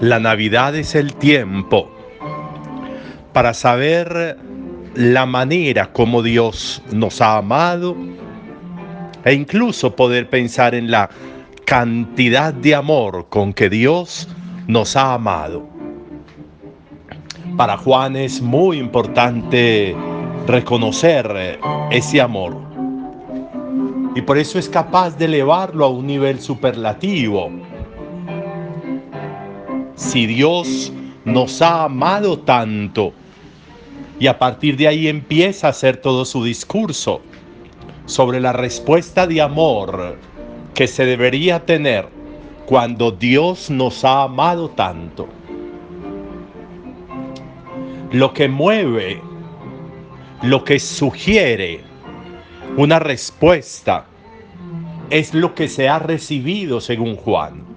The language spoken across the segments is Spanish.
La Navidad es el tiempo para saber la manera como Dios nos ha amado e incluso poder pensar en la cantidad de amor con que Dios nos ha amado. Para Juan es muy importante reconocer ese amor y por eso es capaz de elevarlo a un nivel superlativo si Dios nos ha amado tanto, y a partir de ahí empieza a hacer todo su discurso sobre la respuesta de amor que se debería tener cuando Dios nos ha amado tanto. Lo que mueve, lo que sugiere una respuesta es lo que se ha recibido según Juan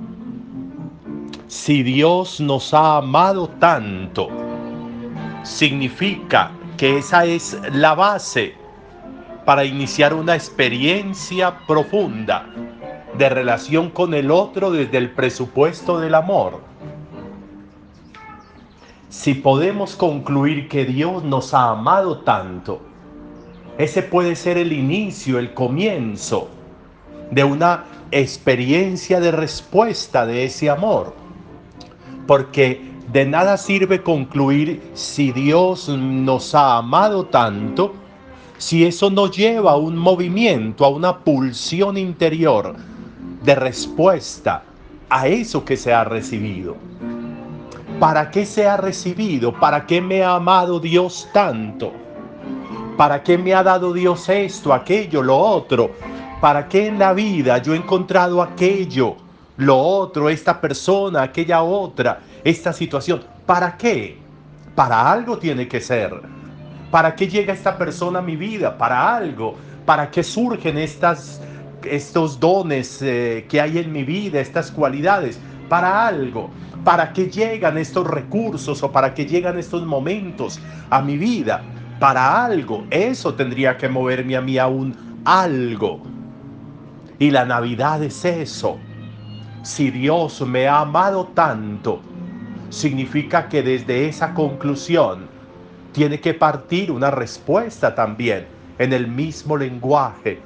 si Dios nos ha amado tanto, significa que esa es la base para iniciar una experiencia profunda de relación con el otro desde el presupuesto del amor. Si podemos concluir que Dios nos ha amado tanto, ese puede ser el inicio, el comienzo de una experiencia de respuesta de ese amor porque de nada sirve concluir si Dios nos ha amado tanto, si eso no lleva a un movimiento, a una pulsión interior de respuesta a eso que se ha recibido. ¿Para qué se ha recibido? ¿Para qué me ha amado Dios tanto? ¿Para qué me ha dado Dios esto, aquello, lo otro? ¿Para qué en la vida yo he encontrado aquello lo otro, esta persona, aquella otra, esta situación. ¿Para qué? Para algo tiene que ser. ¿Para qué llega esta persona a mi vida? Para algo. ¿Para qué surgen estas, estos dones eh, que hay en mi vida, estas cualidades? Para algo. ¿Para qué llegan estos recursos o para qué llegan estos momentos a mi vida? Para algo. Eso tendría que moverme a mí a un algo. Y la Navidad es eso si Dios me ha amado tanto, significa que desde esa conclusión tiene que partir una respuesta también en el mismo lenguaje.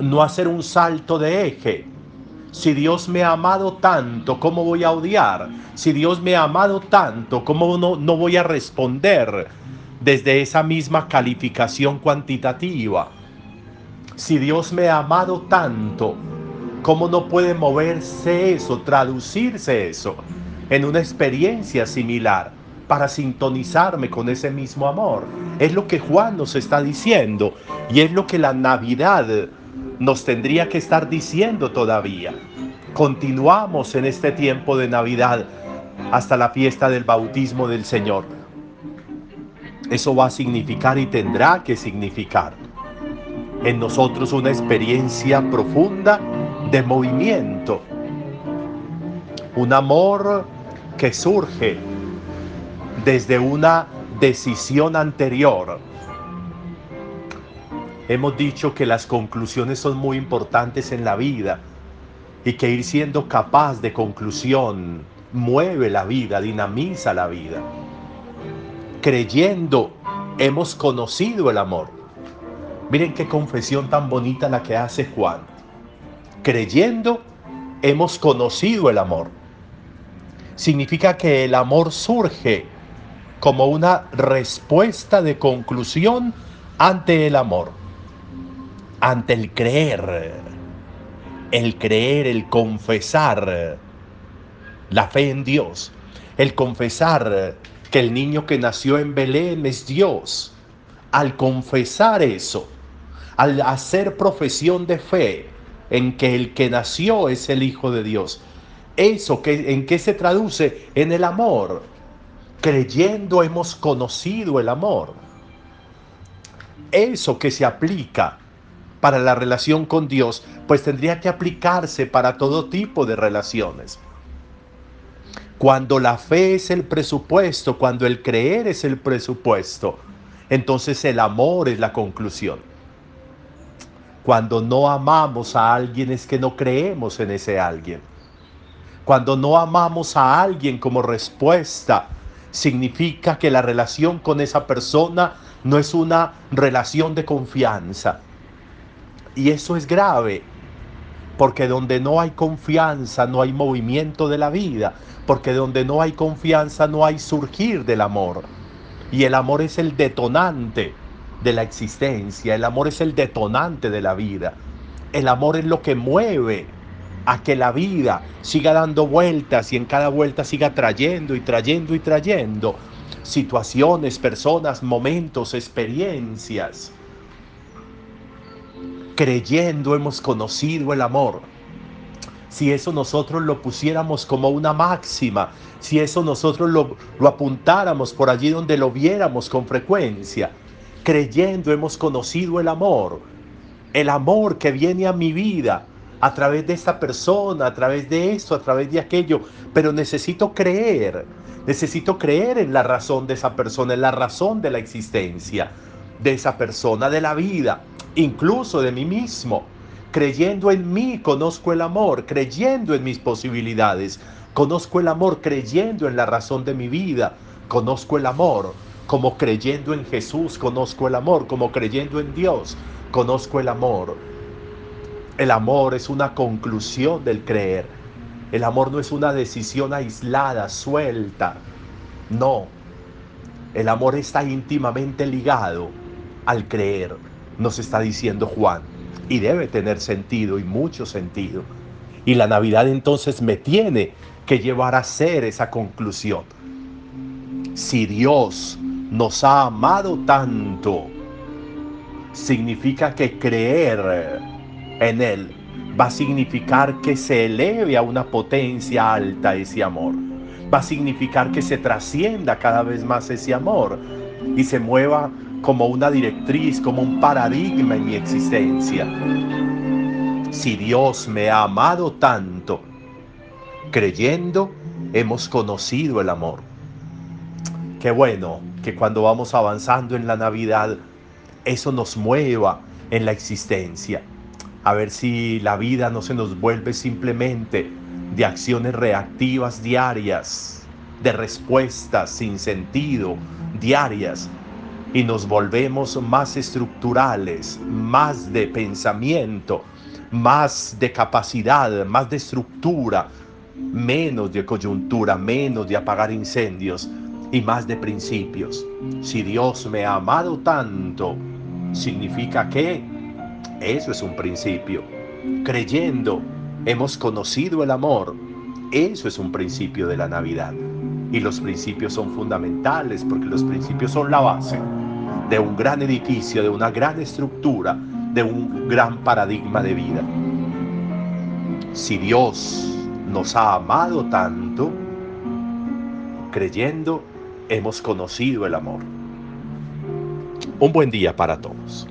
No hacer un salto de eje. Si Dios me ha amado tanto, ¿cómo voy a odiar? Si Dios me ha amado tanto, ¿cómo no, no voy a responder desde esa misma calificación cuantitativa? Si Dios me ha amado tanto, ¿Cómo no puede moverse eso, traducirse eso en una experiencia similar para sintonizarme con ese mismo amor? Es lo que Juan nos está diciendo y es lo que la Navidad nos tendría que estar diciendo todavía. Continuamos en este tiempo de Navidad hasta la fiesta del bautismo del Señor. Eso va a significar y tendrá que significar en nosotros una experiencia profunda de movimiento, un amor que surge desde una decisión anterior. Hemos dicho que las conclusiones son muy importantes en la vida y que ir siendo capaz de conclusión mueve la vida, dinamiza la vida. Creyendo hemos conocido el amor. Miren qué confesión tan bonita la que hace Juan creyendo, hemos conocido el amor. Significa que el amor surge como una respuesta de conclusión ante el amor, ante el creer, el creer, el confesar la fe en Dios, el confesar que el niño que nació en Belén es Dios. Al confesar eso, al hacer profesión de fe, en que el que nació es el Hijo de Dios. Eso que, en qué se traduce en el amor. Creyendo hemos conocido el amor. Eso que se aplica para la relación con Dios, pues tendría que aplicarse para todo tipo de relaciones. Cuando la fe es el presupuesto, cuando el creer es el presupuesto, entonces el amor es la conclusión. Cuando no amamos a alguien es que no creemos en ese alguien. Cuando no amamos a alguien como respuesta, significa que la relación con esa persona no es una relación de confianza. Y eso es grave, porque donde no hay confianza no hay movimiento de la vida, porque donde no hay confianza no hay surgir del amor. Y el amor es el detonante de la existencia, el amor es el detonante de la vida, el amor es lo que mueve a que la vida siga dando vueltas y en cada vuelta siga trayendo y trayendo y trayendo situaciones, personas, momentos, experiencias. Creyendo hemos conocido el amor. Si eso nosotros lo pusiéramos como una máxima, si eso nosotros lo, lo apuntáramos por allí donde lo viéramos con frecuencia, creyendo hemos conocido el amor, el amor que viene a mi vida a través de esta persona, a través de esto, a través de aquello, pero necesito creer, necesito creer en la razón de esa persona, en la razón de la existencia de esa persona, de la vida, incluso de mí mismo. Creyendo en mí, conozco el amor, creyendo en mis posibilidades, conozco el amor, creyendo en la razón de mi vida, conozco el amor, como creyendo en Jesús, conozco el amor, como creyendo en Dios, conozco el amor. El amor es una conclusión del creer. El amor no es una decisión aislada, suelta. No. El amor está íntimamente ligado al creer, nos está diciendo Juan. Y debe tener sentido y mucho sentido. Y la Navidad entonces me tiene que llevar a hacer esa conclusión. Si Dios nos ha amado tanto, significa que creer en Él va a significar que se eleve a una potencia alta ese amor. Va a significar que se trascienda cada vez más ese amor y se mueva como una directriz, como un paradigma en mi existencia. Si Dios me ha amado tanto, creyendo, hemos conocido el amor. Qué bueno que cuando vamos avanzando en la Navidad, eso nos mueva en la existencia. A ver si la vida no se nos vuelve simplemente de acciones reactivas diarias, de respuestas sin sentido diarias, y nos volvemos más estructurales, más de pensamiento, más de capacidad, más de estructura, menos de coyuntura, menos de apagar incendios y más de principios. Si Dios me ha amado tanto, significa que eso es un principio. Creyendo, hemos conocido el amor. Eso es un principio de la Navidad. Y los principios son fundamentales porque los principios son la base de un gran edificio, de una gran estructura, de un gran paradigma de vida. Si Dios nos ha amado tanto, creyendo, hemos conocido el amor. Un buen día para todos.